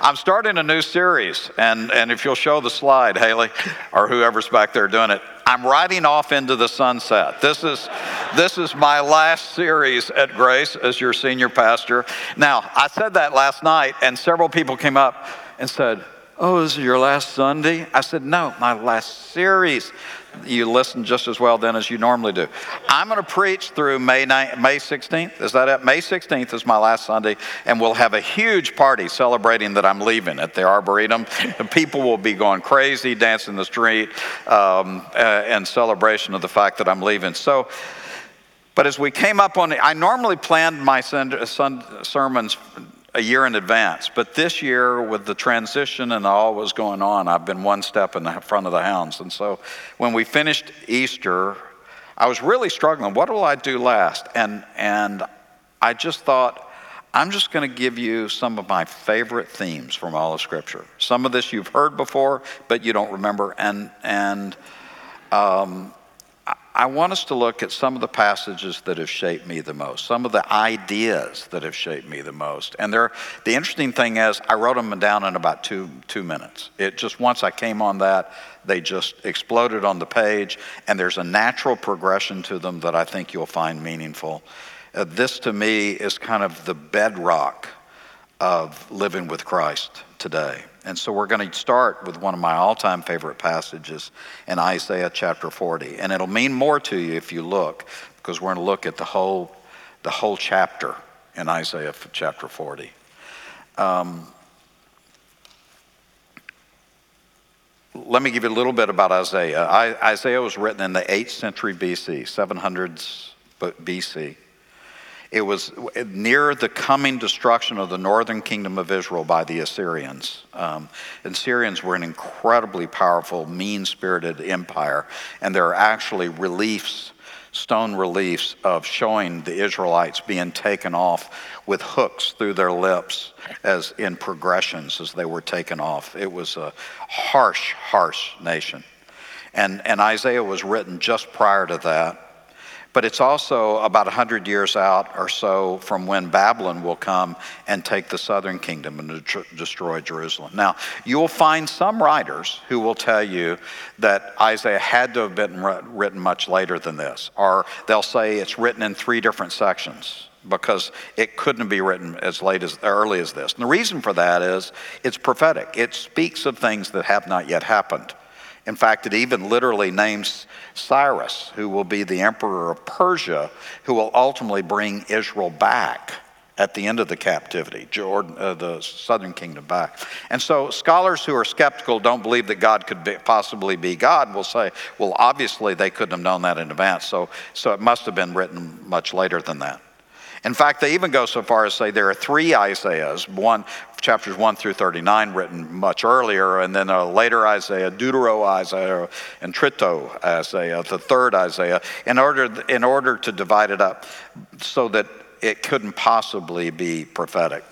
I'm starting a new series, and, and if you'll show the slide, Haley, or whoever's back there doing it, I'm riding off into the sunset. This is, this is my last series at Grace as your senior pastor. Now, I said that last night, and several people came up and said, Oh, this is your last Sunday? I said, No, my last series you listen just as well then as you normally do. I'm going to preach through May 9, May 16th. Is that it? May 16th is my last Sunday, and we'll have a huge party celebrating that I'm leaving at the Arboretum. The people will be going crazy, dancing the street, um, uh, in celebration of the fact that I'm leaving. So. But as we came up on, I normally planned my sermons a year in advance. But this year, with the transition and all was going on, I've been one step in the front of the hounds. And so when we finished Easter, I was really struggling. What will I do last? And, and I just thought, I'm just going to give you some of my favorite themes from all of Scripture. Some of this you've heard before, but you don't remember. And, and um, I want us to look at some of the passages that have shaped me the most, some of the ideas that have shaped me the most. And the interesting thing is, I wrote them down in about two, two minutes. It just, once I came on that, they just exploded on the page, and there's a natural progression to them that I think you'll find meaningful. Uh, this, to me, is kind of the bedrock of living with Christ today. And so we're going to start with one of my all time favorite passages in Isaiah chapter 40. And it'll mean more to you if you look, because we're going to look at the whole, the whole chapter in Isaiah chapter 40. Um, let me give you a little bit about Isaiah. I, Isaiah was written in the 8th century BC, 700s BC. It was near the coming destruction of the northern kingdom of Israel by the Assyrians. Um, and Syrians were an incredibly powerful, mean spirited empire. And there are actually reliefs, stone reliefs, of showing the Israelites being taken off with hooks through their lips as in progressions as they were taken off. It was a harsh, harsh nation. And, and Isaiah was written just prior to that but it's also about 100 years out or so from when Babylon will come and take the southern kingdom and destroy Jerusalem. Now, you'll find some writers who will tell you that Isaiah had to have been written much later than this, or they'll say it's written in three different sections because it couldn't be written as late as early as this. And the reason for that is it's prophetic. It speaks of things that have not yet happened. In fact, it even literally names Cyrus, who will be the emperor of Persia, who will ultimately bring Israel back at the end of the captivity, Jordan, uh, the southern kingdom back. And so scholars who are skeptical, don't believe that God could be, possibly be God, will say, well, obviously they couldn't have known that in advance, so, so it must have been written much later than that. In fact, they even go so far as to say there are three Isaiahs, one chapters 1 through 39 written much earlier, and then a later Isaiah, Deutero Isaiah, and Trito Isaiah, the third Isaiah, in order, in order to divide it up so that it couldn't possibly be prophetic.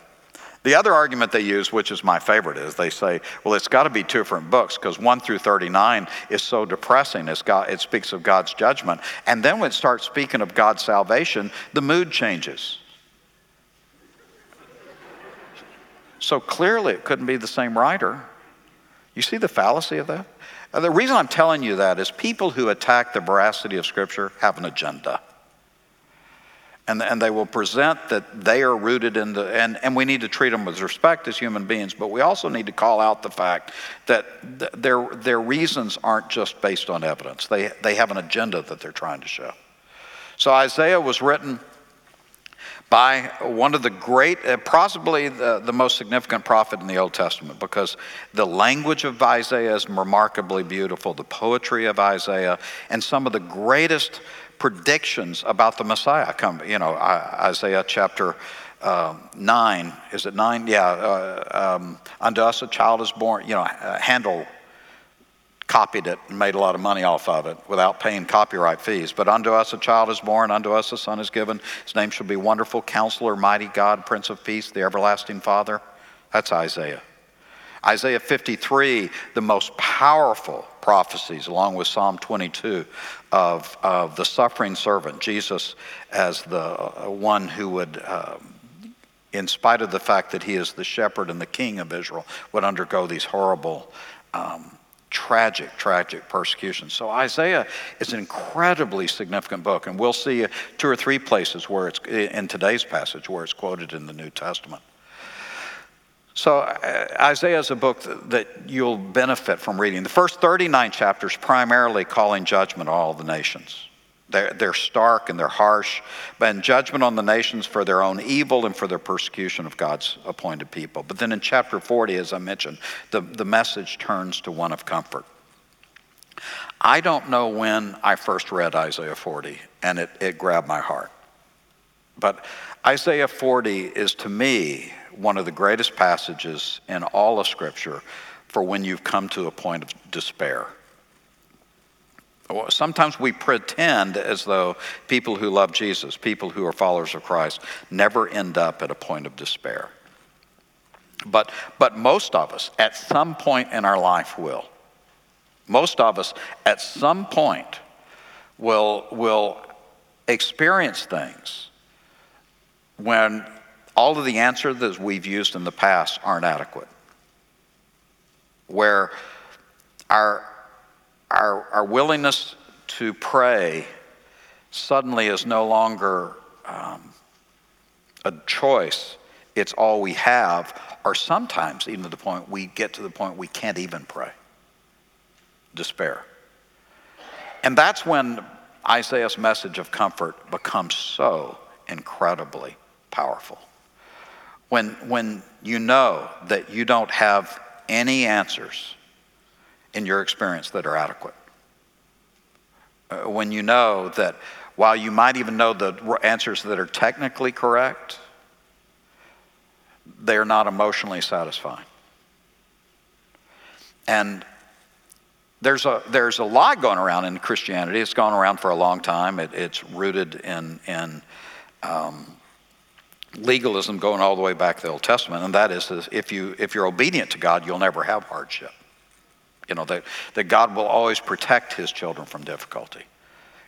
The other argument they use, which is my favorite, is they say, well, it's got to be two different books because 1 through 39 is so depressing. It's got, it speaks of God's judgment. And then when it starts speaking of God's salvation, the mood changes. So clearly, it couldn't be the same writer. You see the fallacy of that? Uh, the reason I'm telling you that is people who attack the veracity of Scripture have an agenda and, and they will present that they are rooted in the, and, and we need to treat them with respect as human beings, but we also need to call out the fact that th- their, their reasons aren't just based on evidence. They, they have an agenda that they're trying to show. So Isaiah was written by one of the great, uh, possibly the, the most significant prophet in the Old Testament, because the language of Isaiah is remarkably beautiful, the poetry of Isaiah, and some of the greatest predictions about the Messiah come. You know, Isaiah chapter uh, 9, is it 9? Yeah, uh, um, unto us a child is born. You know, Handel copied it and made a lot of money off of it without paying copyright fees. But unto us a child is born, unto us a son is given. His name shall be Wonderful, Counselor, Mighty God, Prince of Peace, the Everlasting Father. That's Isaiah. Isaiah 53, the most powerful prophecies, along with Psalm 22, of, of the suffering servant, Jesus as the uh, one who would uh, in spite of the fact that he is the shepherd and the king of Israel, would undergo these horrible, um, tragic, tragic persecutions. So Isaiah is an incredibly significant book, and we'll see two or three places where it's in today's passage where it's quoted in the New Testament. So uh, Isaiah is a book that you'll benefit from reading. The first 39 chapters primarily calling judgment on all the nations. They're, they're stark and they're harsh, and judgment on the nations for their own evil and for their persecution of God's appointed people. But then in chapter 40, as I mentioned, the, the message turns to one of comfort. I don't know when I first read Isaiah 40, and it, it grabbed my heart. But Isaiah 40 is to me one of the greatest passages in all of Scripture for when you've come to a point of despair. Sometimes we pretend as though people who love Jesus, people who are followers of Christ, never end up at a point of despair. But, but most of us, at some point in our life, will. Most of us, at some point, will, will experience things when all of the answers that we've used in the past aren't adequate. Where our our, our willingness to pray suddenly is no longer um, a choice, it's all we have, or sometimes even to the point we get to the point we can't even pray. Despair. And that's when Isaiah's message of comfort becomes so incredibly powerful. When, when you know that you don't have any answers in your experience that are adequate. Uh, when you know that while you might even know the answers that are technically correct, they are not emotionally satisfying. And there's a, there's a lot going around in Christianity. It's gone around for a long time. It, it's rooted in, in um, legalism going all the way back to the Old Testament, and that is if, you, if you're obedient to God, you'll never have hardship. You know, that, that God will always protect his children from difficulty.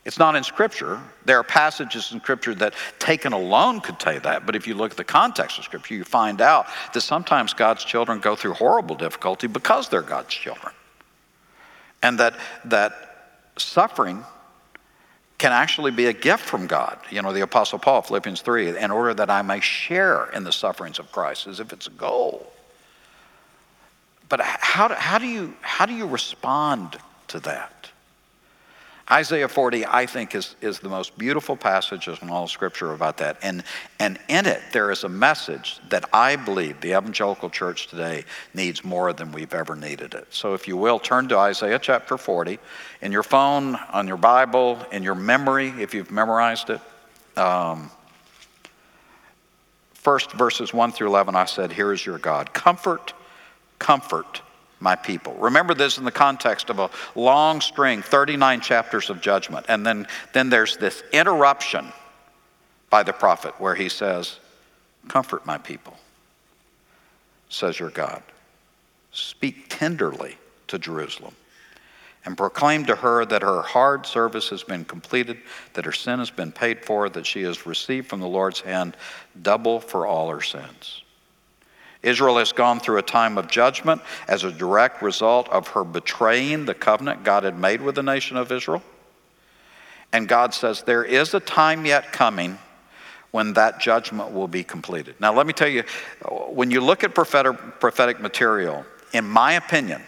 It's not in Scripture. There are passages in Scripture that, taken alone, could tell you that. But if you look at the context of Scripture, you find out that sometimes God's children go through horrible difficulty because they're God's children. And that, that suffering can actually be a gift from God. You know, the Apostle Paul, Philippians 3, in order that I may share in the sufferings of Christ, as if it's a goal. But how, how, do you, how do you respond to that? Isaiah 40, I think, is, is the most beautiful passage in all Scripture about that. And, and in it, there is a message that I believe the evangelical church today needs more than we've ever needed it. So, if you will, turn to Isaiah chapter 40 in your phone, on your Bible, in your memory, if you've memorized it. Um, first verses 1 through 11, I said, Here is your God. Comfort comfort my people. Remember this in the context of a long string, 39 chapters of judgment. And then, then there's this interruption by the prophet where he says, Comfort my people, says your God. Speak tenderly to Jerusalem and proclaim to her that her hard service has been completed, that her sin has been paid for, that she has received from the Lord's hand double for all her sins. Israel has gone through a time of judgment as a direct result of her betraying the covenant God had made with the nation of Israel. And God says, There is a time yet coming when that judgment will be completed. Now, let me tell you, when you look at prophetic, prophetic material, in my opinion,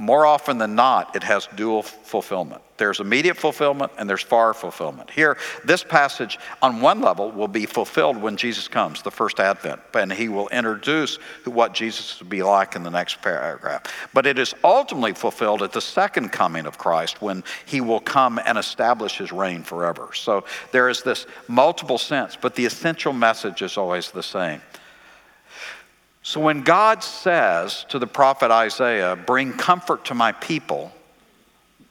more often than not, it has dual fulfillment. There's immediate fulfillment and there's far fulfillment. Here, this passage, on one level, will be fulfilled when Jesus comes, the first advent, and he will introduce what Jesus will be like in the next paragraph. But it is ultimately fulfilled at the second coming of Christ when he will come and establish his reign forever. So there is this multiple sense, but the essential message is always the same. So when God says to the prophet Isaiah, Bring comfort to my people,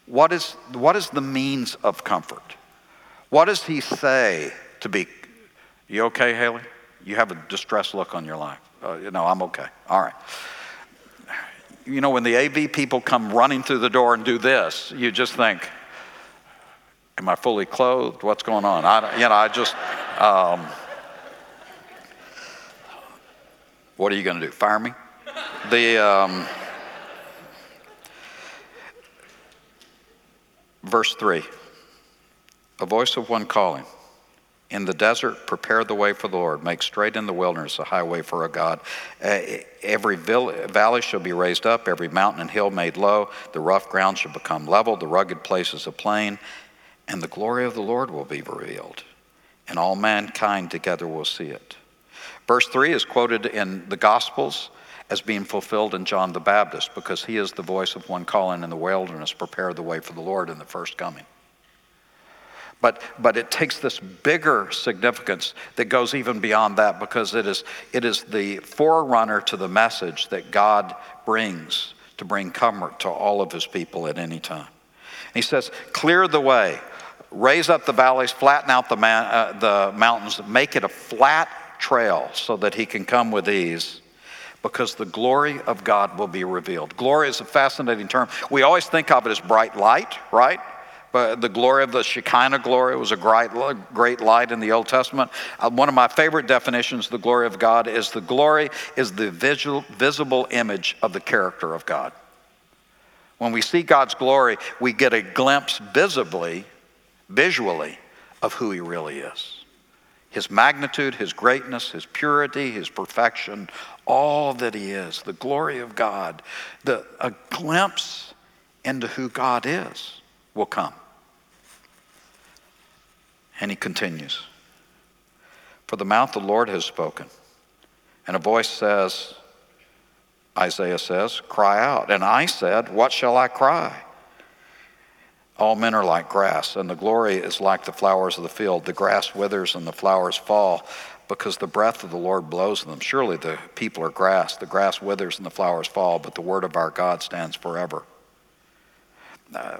what is, what is the means of comfort? What does he say to be? You okay, Haley? You have a distressed look on your life. Uh, know, I'm okay. All right. You know, when the AV people come running through the door and do this, you just think, Am I fully clothed? What's going on? I, you know, I just. Um, What are you going to do? Fire me? the um, verse three, a voice of one calling. In the desert, prepare the way for the Lord. Make straight in the wilderness a highway for a God. Uh, every valley shall be raised up, every mountain and hill made low. The rough ground shall become level, the rugged places a plain, and the glory of the Lord will be revealed, and all mankind together will see it. Verse 3 is quoted in the Gospels as being fulfilled in John the Baptist because he is the voice of one calling in the wilderness, prepare the way for the Lord in the first coming. But, but it takes this bigger significance that goes even beyond that because it is, it is the forerunner to the message that God brings to bring comfort to all of his people at any time. he says, Clear the way, raise up the valleys, flatten out the, man, uh, the mountains, make it a flat trail so that he can come with ease because the glory of God will be revealed. Glory is a fascinating term. We always think of it as bright light, right? But the glory of the Shekinah glory was a great, great light in the Old Testament. Uh, one of my favorite definitions of the glory of God is the glory is the visual, visible image of the character of God. When we see God's glory, we get a glimpse visibly, visually, of who He really is. His magnitude, His greatness, His purity, His perfection, all that He is, the glory of God, the, a glimpse into who God is will come. And he continues For the mouth of the Lord has spoken. And a voice says, Isaiah says, Cry out. And I said, What shall I cry? All men are like grass, and the glory is like the flowers of the field. The grass withers and the flowers fall because the breath of the Lord blows them. Surely the people are grass. The grass withers and the flowers fall, but the word of our God stands forever. Uh,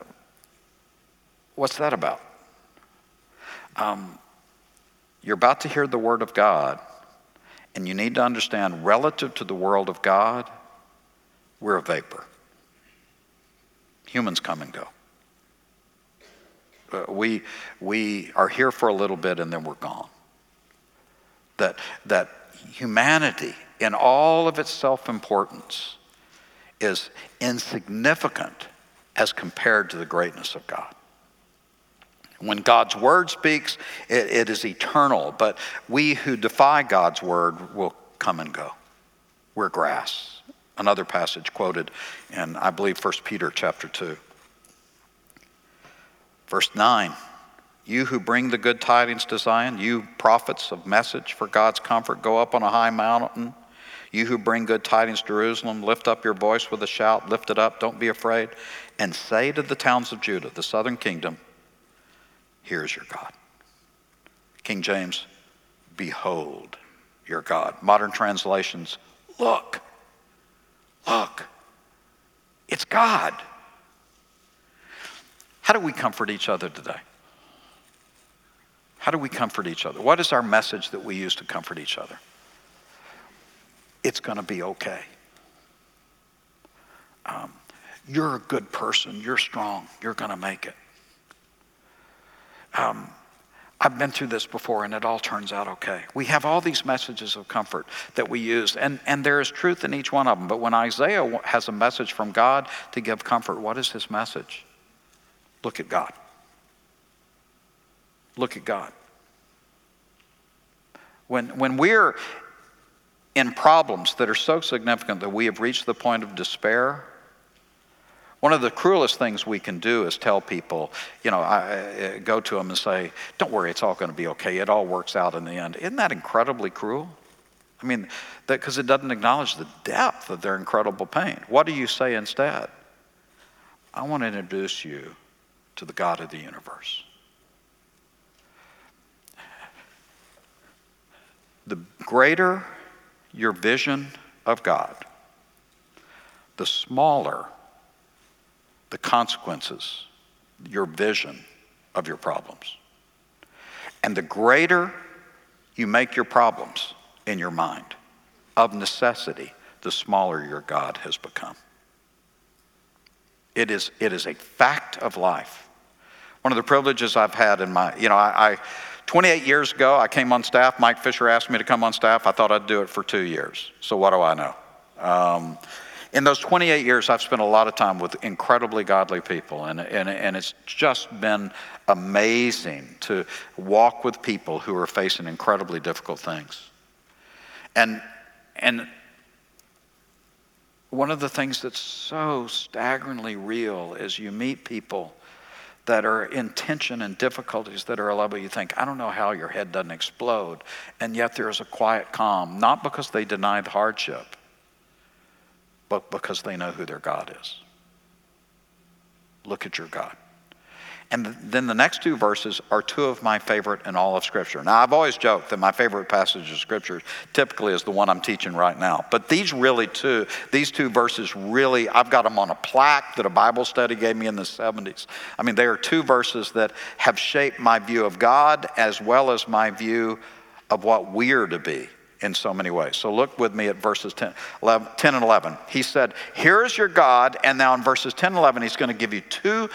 What's that about? Um, you're about to hear the word of God, and you need to understand relative to the world of God, we're a vapor. Humans come and go. Uh, we, we are here for a little bit and then we're gone. That, that humanity, in all of its self importance, is insignificant as compared to the greatness of God. When God's word speaks, it, it is eternal, but we who defy God's word will come and go. We're grass. Another passage quoted in, I believe, 1 Peter chapter 2. Verse 9 You who bring the good tidings to Zion, you prophets of message for God's comfort, go up on a high mountain. You who bring good tidings to Jerusalem, lift up your voice with a shout, lift it up, don't be afraid, and say to the towns of Judah, the southern kingdom, here is your God. King James, behold your God. Modern translations, look, look, it's God. How do we comfort each other today? How do we comfort each other? What is our message that we use to comfort each other? It's going to be okay. Um, you're a good person. You're strong. You're going to make it. Um, I've been through this before and it all turns out okay. We have all these messages of comfort that we use, and, and there is truth in each one of them. But when Isaiah has a message from God to give comfort, what is his message? Look at God. Look at God. When, when we're in problems that are so significant that we have reached the point of despair, one of the cruelest things we can do is tell people, you know, I, go to them and say, don't worry, it's all going to be okay. It all works out in the end. Isn't that incredibly cruel? I mean, because it doesn't acknowledge the depth of their incredible pain. What do you say instead? I want to introduce you to the God of the universe. The greater your vision of God, the smaller the consequences, your vision of your problems. And the greater you make your problems in your mind, of necessity, the smaller your God has become. It is, it is a fact of life. One of the privileges I've had in my, you know, I, I 28 years ago, I came on staff. Mike Fisher asked me to come on staff. I thought I'd do it for two years. So, what do I know? Um, in those 28 years, I've spent a lot of time with incredibly godly people, and, and, and it's just been amazing to walk with people who are facing incredibly difficult things. And, and one of the things that's so staggeringly real is you meet people that are in tension and difficulties that are a level you think, I don't know how your head doesn't explode. And yet there is a quiet calm, not because they deny the hardship, but because they know who their God is. Look at your God. And then the next two verses are two of my favorite in all of Scripture. Now, I've always joked that my favorite passage of Scripture typically is the one I'm teaching right now. But these really two, these two verses really, I've got them on a plaque that a Bible study gave me in the 70s. I mean, they are two verses that have shaped my view of God as well as my view of what we're to be in so many ways. So look with me at verses 10, 11, 10 and 11. He said, Here is your God. And now in verses 10 and 11, he's going to give you two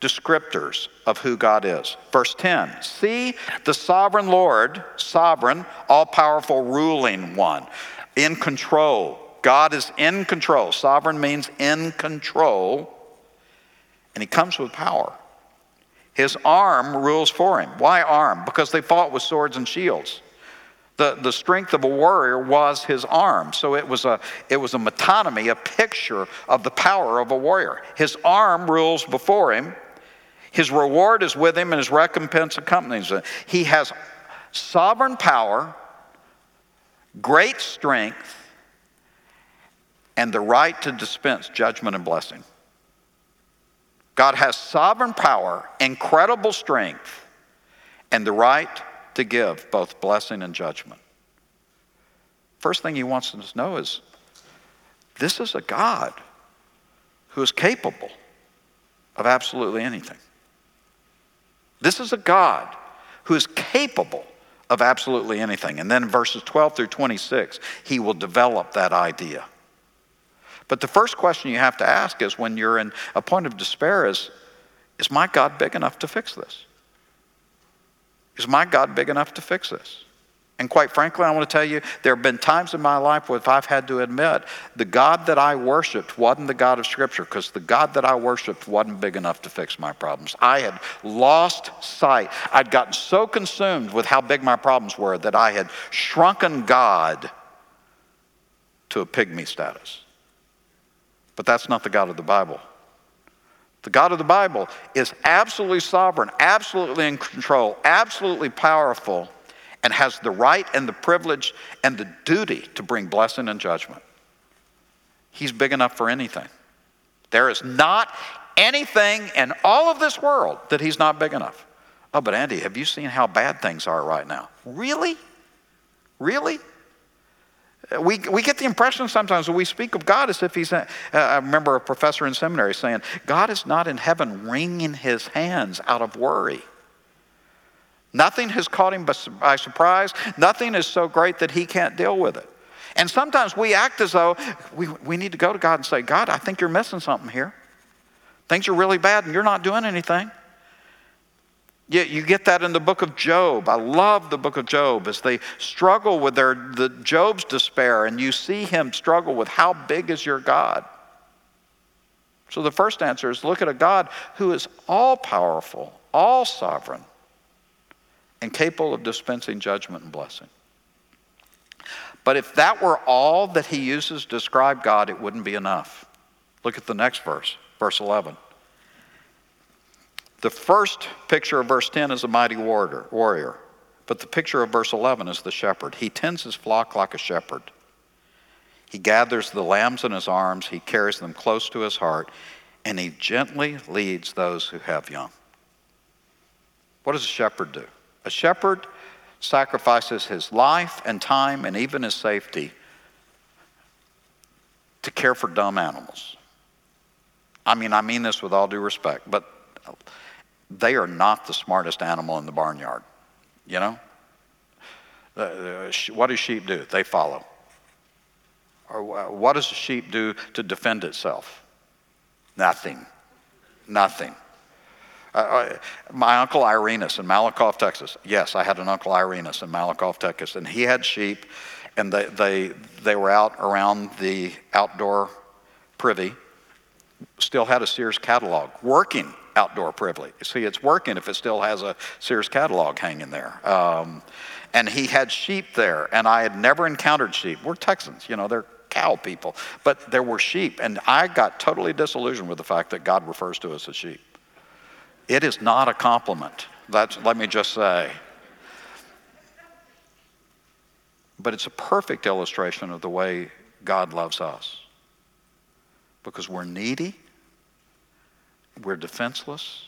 descriptors of who God is. Verse 10 See the sovereign Lord, sovereign, all powerful, ruling one, in control. God is in control. Sovereign means in control, and he comes with power. His arm rules for him. Why arm? Because they fought with swords and shields. The, the strength of a warrior was his arm. So it was, a, it was a metonymy, a picture of the power of a warrior. His arm rules before him, his reward is with him and his recompense accompanies him. He has sovereign power, great strength, and the right to dispense judgment and blessing. God has sovereign power, incredible strength, and the right to give both blessing and judgment. First thing he wants us to know is this is a God who is capable of absolutely anything. This is a God who is capable of absolutely anything. And then verses 12 through 26, he will develop that idea. But the first question you have to ask is when you're in a point of despair is, is my God big enough to fix this? Is my God big enough to fix this? And quite frankly, I want to tell you, there have been times in my life where if I've had to admit the God that I worshiped wasn't the God of Scripture because the God that I worshiped wasn't big enough to fix my problems. I had lost sight. I'd gotten so consumed with how big my problems were that I had shrunken God to a pygmy status. But that's not the God of the Bible. The God of the Bible is absolutely sovereign, absolutely in control, absolutely powerful and has the right and the privilege and the duty to bring blessing and judgment. He's big enough for anything. There is not anything in all of this world that he's not big enough. Oh, but Andy, have you seen how bad things are right now? Really? Really? We, we get the impression sometimes when we speak of God as if he's, a, uh, I remember a professor in seminary saying, God is not in heaven wringing his hands out of worry. Nothing has caught him by surprise. Nothing is so great that he can't deal with it. And sometimes we act as though we, we need to go to God and say, God, I think you're missing something here. Things are really bad and you're not doing anything. You, you get that in the book of Job. I love the book of Job as they struggle with their the Job's despair, and you see him struggle with how big is your God. So the first answer is look at a God who is all powerful, all sovereign, and capable of dispensing judgment and blessing. But if that were all that he uses to describe God, it wouldn't be enough. Look at the next verse, verse 11. The first picture of verse 10 is a mighty warrior, warrior, but the picture of verse 11 is the shepherd. He tends his flock like a shepherd. He gathers the lambs in his arms, he carries them close to his heart, and he gently leads those who have young. What does a shepherd do? A shepherd sacrifices his life and time and even his safety to care for dumb animals. I mean, I mean this with all due respect, but they are not the smartest animal in the barnyard. You know? Uh, what do sheep do? They follow. Or what does a sheep do to defend itself? Nothing. Nothing. Uh, my uncle Irenus in Malakoff, Texas. Yes, I had an uncle Irenus in Malakoff, Texas, and he had sheep, and they, they, they were out around the outdoor privy, still had a Sears catalog, working outdoor privy. See, it's working if it still has a Sears catalog hanging there. Um, and he had sheep there, and I had never encountered sheep. We're Texans, you know, they're cow people, but there were sheep, and I got totally disillusioned with the fact that God refers to us as sheep. It is not a compliment. That's, let me just say. But it's a perfect illustration of the way God loves us. Because we're needy, we're defenseless,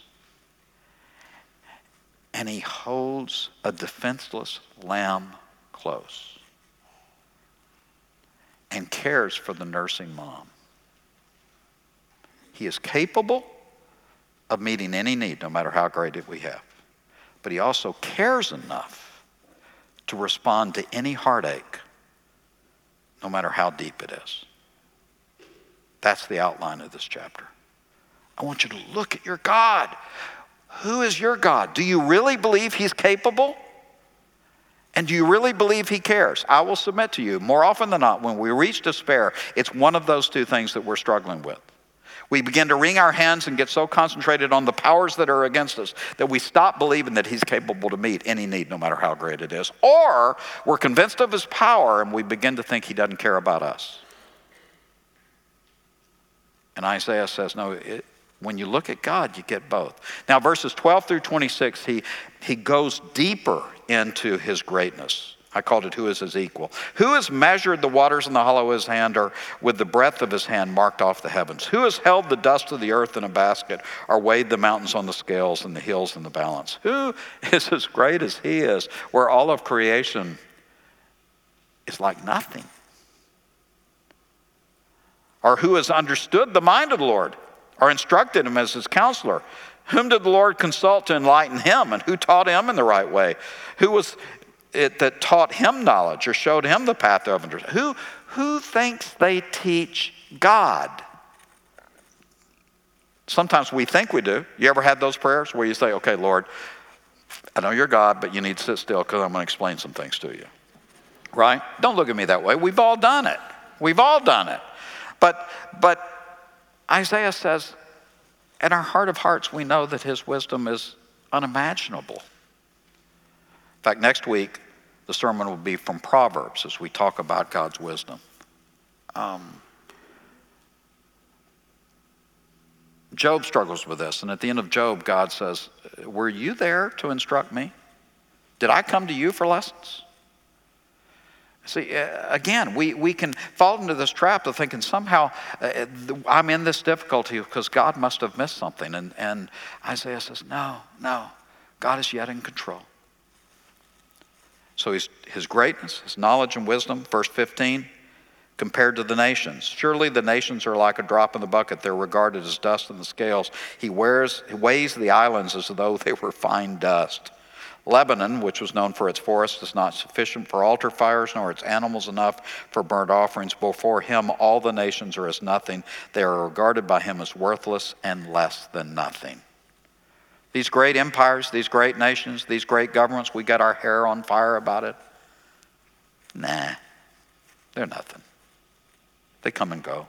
and He holds a defenseless lamb close and cares for the nursing mom. He is capable of meeting any need, no matter how great it we have. But he also cares enough to respond to any heartache, no matter how deep it is. That's the outline of this chapter. I want you to look at your God. Who is your God? Do you really believe he's capable? And do you really believe he cares? I will submit to you, more often than not, when we reach despair, it's one of those two things that we're struggling with. We begin to wring our hands and get so concentrated on the powers that are against us that we stop believing that He's capable to meet any need, no matter how great it is. Or we're convinced of His power and we begin to think He doesn't care about us. And Isaiah says, no, it, when you look at God, you get both. Now, verses 12 through 26, he, he goes deeper into His greatness. I called it Who is His Equal. Who has measured the waters in the hollow of his hand or with the breadth of his hand marked off the heavens? Who has held the dust of the earth in a basket or weighed the mountains on the scales and the hills in the balance? Who is as great as he is, where all of creation is like nothing? Or who has understood the mind of the Lord or instructed him as his counselor? Whom did the Lord consult to enlighten him, and who taught him in the right way? Who was it, that taught him knowledge or showed him the path of understanding? Who, who thinks they teach God? Sometimes we think we do. You ever had those prayers where you say, okay, Lord, I know you're God, but you need to sit still because I'm going to explain some things to you. Right? Don't look at me that way. We've all done it. We've all done it. But, but Isaiah says, in our heart of hearts, we know that his wisdom is unimaginable. In fact, next week, the sermon will be from Proverbs as we talk about God's wisdom. Um, Job struggles with this, and at the end of Job, God says, Were you there to instruct me? Did I come to you for lessons? See, uh, again, we, we can fall into this trap of thinking somehow uh, I'm in this difficulty because God must have missed something. And, and Isaiah says, No, no, God is yet in control. So his, his greatness, his knowledge and wisdom, verse 15, compared to the nations. Surely the nations are like a drop in the bucket. They're regarded as dust in the scales. He, wears, he weighs the islands as though they were fine dust. Lebanon, which was known for its forests, is not sufficient for altar fires, nor its animals enough for burnt offerings. Before him, all the nations are as nothing. They are regarded by him as worthless and less than nothing. These great empires, these great nations, these great governments, we got our hair on fire about it. Nah, they're nothing. They come and go.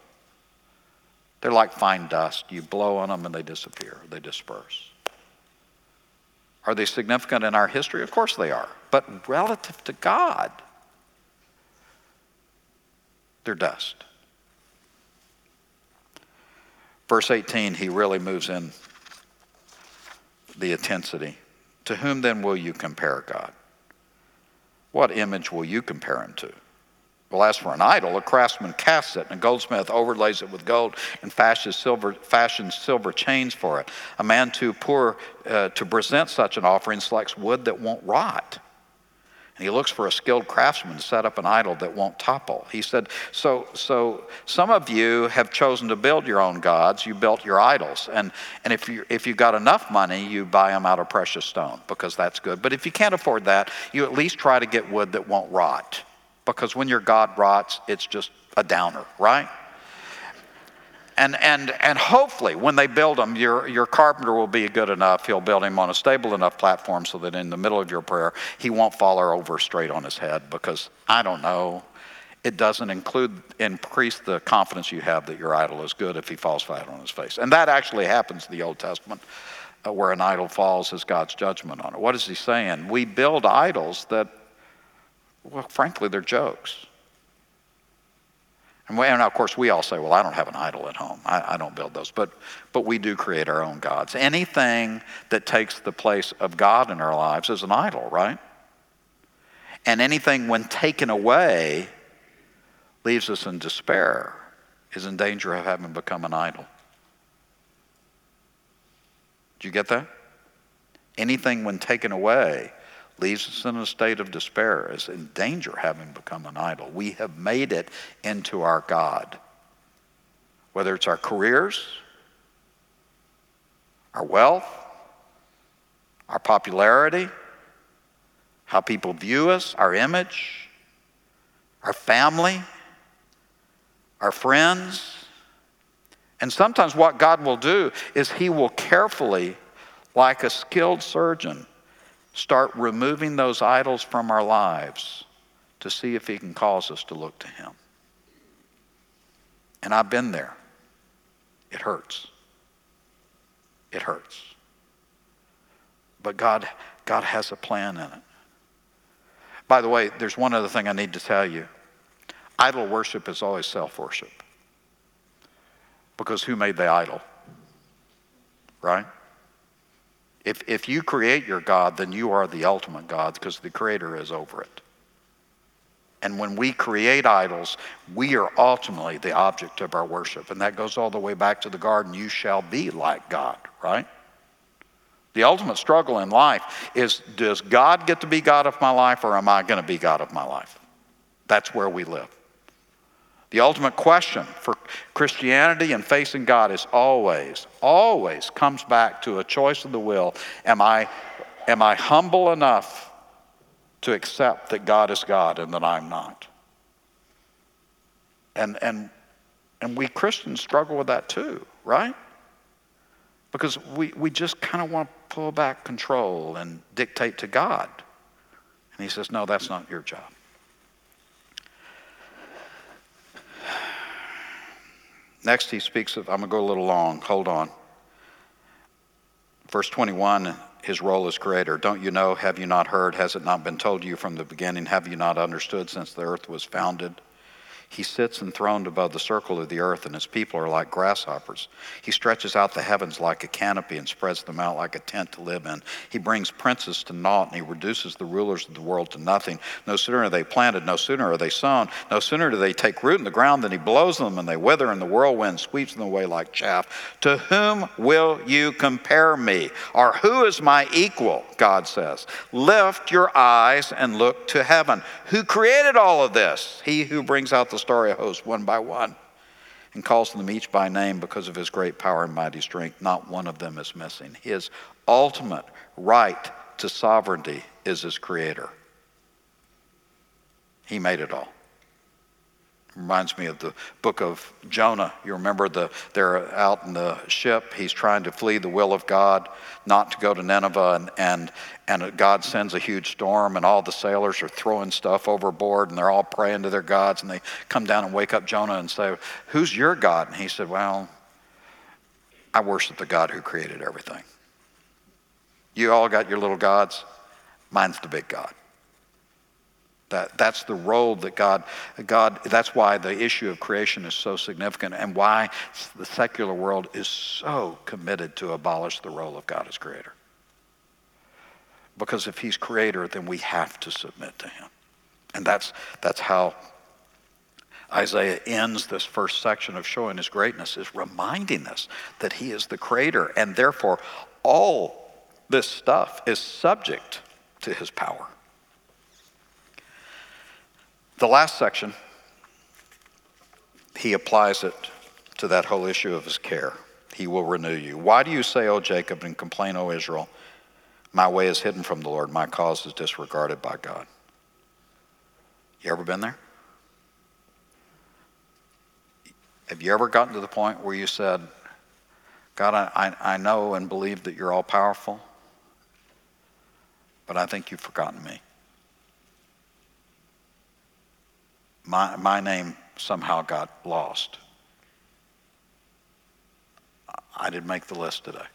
They're like fine dust. You blow on them and they disappear, they disperse. Are they significant in our history? Of course they are. But relative to God, they're dust. Verse 18, he really moves in the intensity. To whom then will you compare God? What image will you compare him to? Well, as for an idol, a craftsman casts it, and a goldsmith overlays it with gold and fashions silver, fashions silver chains for it. A man too poor uh, to present such an offering selects wood that won't rot. He looks for a skilled craftsman to set up an idol that won't topple. He said, so, so some of you have chosen to build your own gods. You built your idols. And, and if, you, if you got enough money, you buy them out of precious stone because that's good. But if you can't afford that, you at least try to get wood that won't rot. Because when your God rots, it's just a downer, right? And, and, and hopefully, when they build them, your, your carpenter will be good enough. He'll build him on a stable enough platform so that in the middle of your prayer, he won't fall over straight on his head because I don't know. It doesn't include increase the confidence you have that your idol is good if he falls flat on his face. And that actually happens in the Old Testament, uh, where an idol falls as God's judgment on it. What is he saying? We build idols that, well, frankly, they're jokes. And, we, and of course, we all say, well, I don't have an idol at home. I, I don't build those. But, but we do create our own gods. Anything that takes the place of God in our lives is an idol, right? And anything, when taken away, leaves us in despair, is in danger of having become an idol. Do you get that? Anything, when taken away, leaves us in a state of despair, is in danger having become an idol. We have made it into our God. Whether it's our careers, our wealth, our popularity, how people view us, our image, our family, our friends. And sometimes what God will do is He will carefully, like a skilled surgeon, start removing those idols from our lives to see if He can cause us to look to Him. And I've been there. It hurts. It hurts. But God, God has a plan in it. By the way, there's one other thing I need to tell you. Idol worship is always self worship. Because who made the idol? Right? If, if you create your God, then you are the ultimate God because the Creator is over it. And when we create idols, we are ultimately the object of our worship. And that goes all the way back to the garden. You shall be like God, right? The ultimate struggle in life is does God get to be God of my life or am I going to be God of my life? That's where we live. The ultimate question for Christianity and facing God is always, always comes back to a choice of the will. Am I, am I humble enough to accept that God is God and that I'm not? And, and, and we Christians struggle with that too, right? Because we, we just kind of want to pull back control and dictate to God. And he says, No, that's not your job. Next, he speaks of, I'm going to go a little long, hold on. Verse 21, his role as creator. Don't you know? Have you not heard? Has it not been told you from the beginning? Have you not understood since the earth was founded? He sits enthroned above the circle of the earth, and his people are like grasshoppers. He stretches out the heavens like a canopy and spreads them out like a tent to live in. He brings princes to naught, and he reduces the rulers of the world to nothing. No sooner are they planted, no sooner are they sown, no sooner do they take root in the ground than he blows them, and they wither, and the whirlwind sweeps them away like chaff. To whom will you compare me? Or who is my equal? God says. Lift your eyes and look to heaven. Who created all of this? He who brings out the starry host one by one and calls them each by name because of his great power and mighty strength. Not one of them is missing. His ultimate right to sovereignty is his creator. He made it all. Reminds me of the book of Jonah. You remember the they're out in the ship. He's trying to flee the will of God, not to go to Nineveh, and and and God sends a huge storm, and all the sailors are throwing stuff overboard, and they're all praying to their gods, and they come down and wake up Jonah and say, "Who's your God?" And he said, "Well, I worship the God who created everything. You all got your little gods. Mine's the big God." That, that's the role that God, God, that's why the issue of creation is so significant and why the secular world is so committed to abolish the role of God as creator. Because if he's creator, then we have to submit to him. And that's, that's how Isaiah ends this first section of showing his greatness, is reminding us that he is the creator, and therefore all this stuff is subject to his power. The last section, he applies it to that whole issue of his care. He will renew you. Why do you say, O Jacob, and complain, O Israel? My way is hidden from the Lord, my cause is disregarded by God. You ever been there? Have you ever gotten to the point where you said, God, I, I know and believe that you're all powerful, but I think you've forgotten me? My, my name somehow got lost. I didn't make the list today.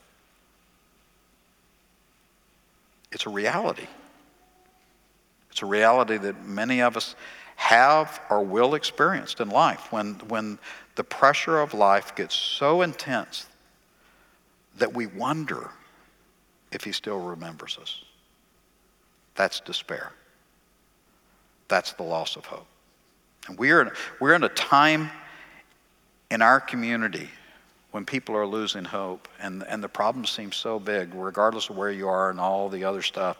It's a reality. It's a reality that many of us have or will experience in life when, when the pressure of life gets so intense that we wonder if he still remembers us. That's despair. That's the loss of hope. We're we're in a time in our community when people are losing hope and, and the problems seem so big, regardless of where you are and all the other stuff.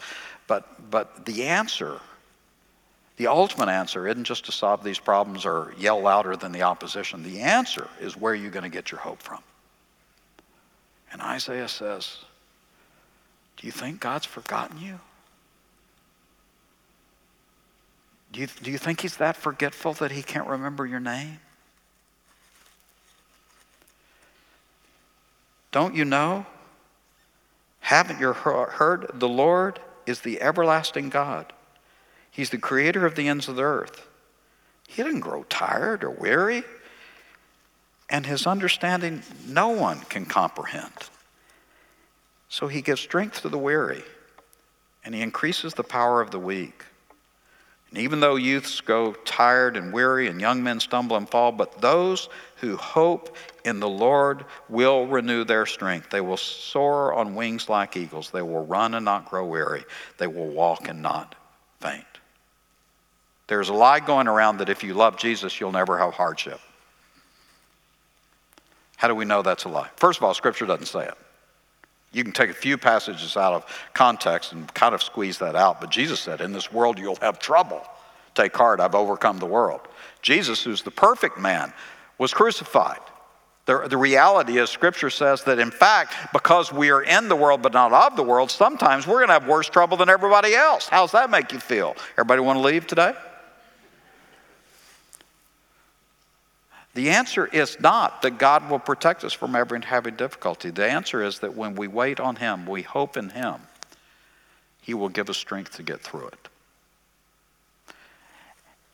But, but the answer, the ultimate answer, isn't just to solve these problems or yell louder than the opposition. The answer is where you're going to get your hope from. And Isaiah says, Do you think God's forgotten you? Do you, do you think he's that forgetful that he can't remember your name? Don't you know? Haven't you heard? The Lord is the everlasting God. He's the creator of the ends of the earth. He didn't grow tired or weary, and his understanding no one can comprehend. So he gives strength to the weary, and he increases the power of the weak. And even though youths go tired and weary and young men stumble and fall, but those who hope in the Lord will renew their strength. They will soar on wings like eagles. They will run and not grow weary. They will walk and not faint. There's a lie going around that if you love Jesus, you'll never have hardship. How do we know that's a lie? First of all, Scripture doesn't say it. You can take a few passages out of context and kind of squeeze that out, but Jesus said, In this world you'll have trouble. Take heart, I've overcome the world. Jesus, who's the perfect man, was crucified. The, the reality is, Scripture says that in fact, because we are in the world but not of the world, sometimes we're going to have worse trouble than everybody else. How's that make you feel? Everybody want to leave today? The answer is not that God will protect us from every having difficulty. The answer is that when we wait on Him, we hope in Him, He will give us strength to get through it.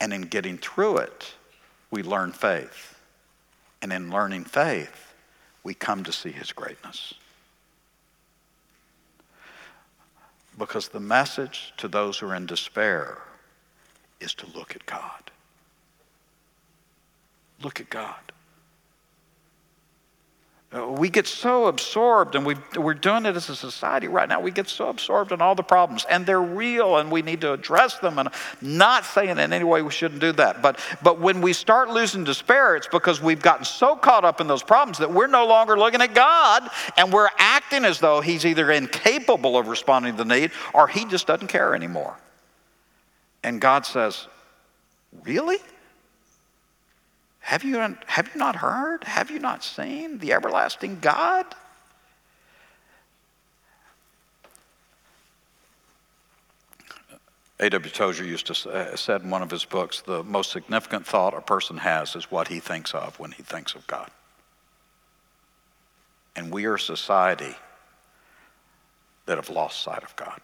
And in getting through it, we learn faith. And in learning faith, we come to see His greatness. Because the message to those who are in despair is to look at God. Look at God. Uh, we get so absorbed, and we are doing it as a society right now. We get so absorbed in all the problems, and they're real, and we need to address them. And not saying in any way we shouldn't do that, but but when we start losing despair, it's because we've gotten so caught up in those problems that we're no longer looking at God, and we're acting as though He's either incapable of responding to the need, or He just doesn't care anymore. And God says, "Really?" Have you, have you not heard? Have you not seen the everlasting God? A.W. Tozer used to uh, said in one of his books, the most significant thought a person has is what he thinks of when he thinks of God. And we are a society that have lost sight of God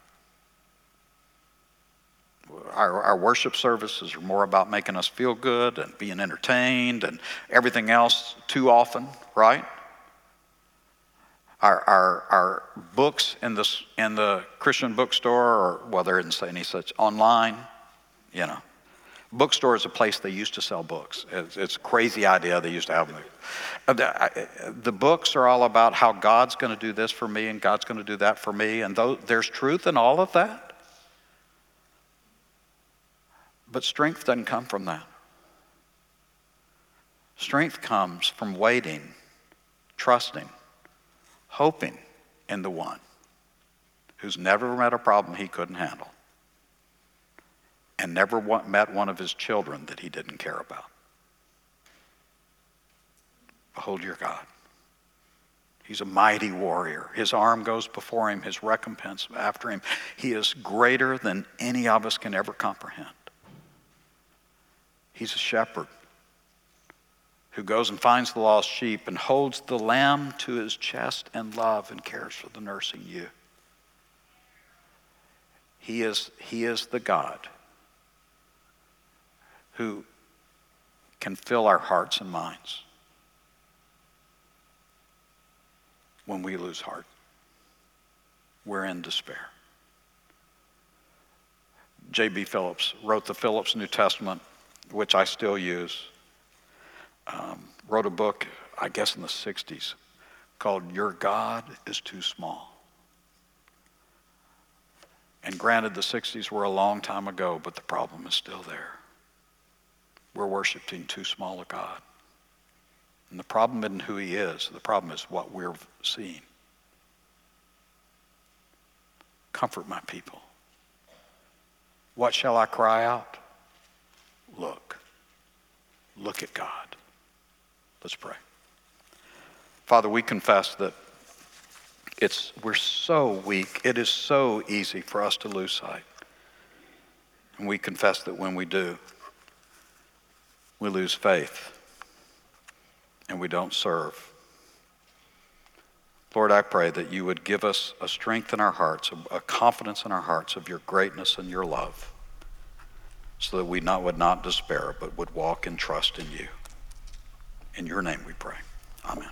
our, our worship services are more about making us feel good and being entertained and everything else too often, right? Our, our, our books in, this, in the Christian bookstore, or well, there isn't any such online, you know. Bookstore is a place they used to sell books. It's, it's a crazy idea they used to have. Uh, the, the books are all about how God's going to do this for me and God's going to do that for me, and though, there's truth in all of that. But strength doesn't come from that. Strength comes from waiting, trusting, hoping in the one who's never met a problem he couldn't handle and never met one of his children that he didn't care about. Behold your God. He's a mighty warrior. His arm goes before him, his recompense after him. He is greater than any of us can ever comprehend. He's a shepherd who goes and finds the lost sheep and holds the lamb to his chest in love and cares for the nursing ewe. He is, he is the God who can fill our hearts and minds when we lose heart. We're in despair. J.B. Phillips wrote the Phillips New Testament, which I still use. Um, wrote a book, I guess in the 60s, called Your God is Too Small. And granted, the 60s were a long time ago, but the problem is still there. We're worshiping too small a God. And the problem isn't who he is, the problem is what we're seeing. Comfort my people. What shall I cry out? Look. Look at God. Let's pray. Father, we confess that it's, we're so weak. It is so easy for us to lose sight. And we confess that when we do, we lose faith and we don't serve. Lord, I pray that you would give us a strength in our hearts, a confidence in our hearts of your greatness and your love, so that we not, would not despair, but would walk in trust in you. In your name we pray. Amen.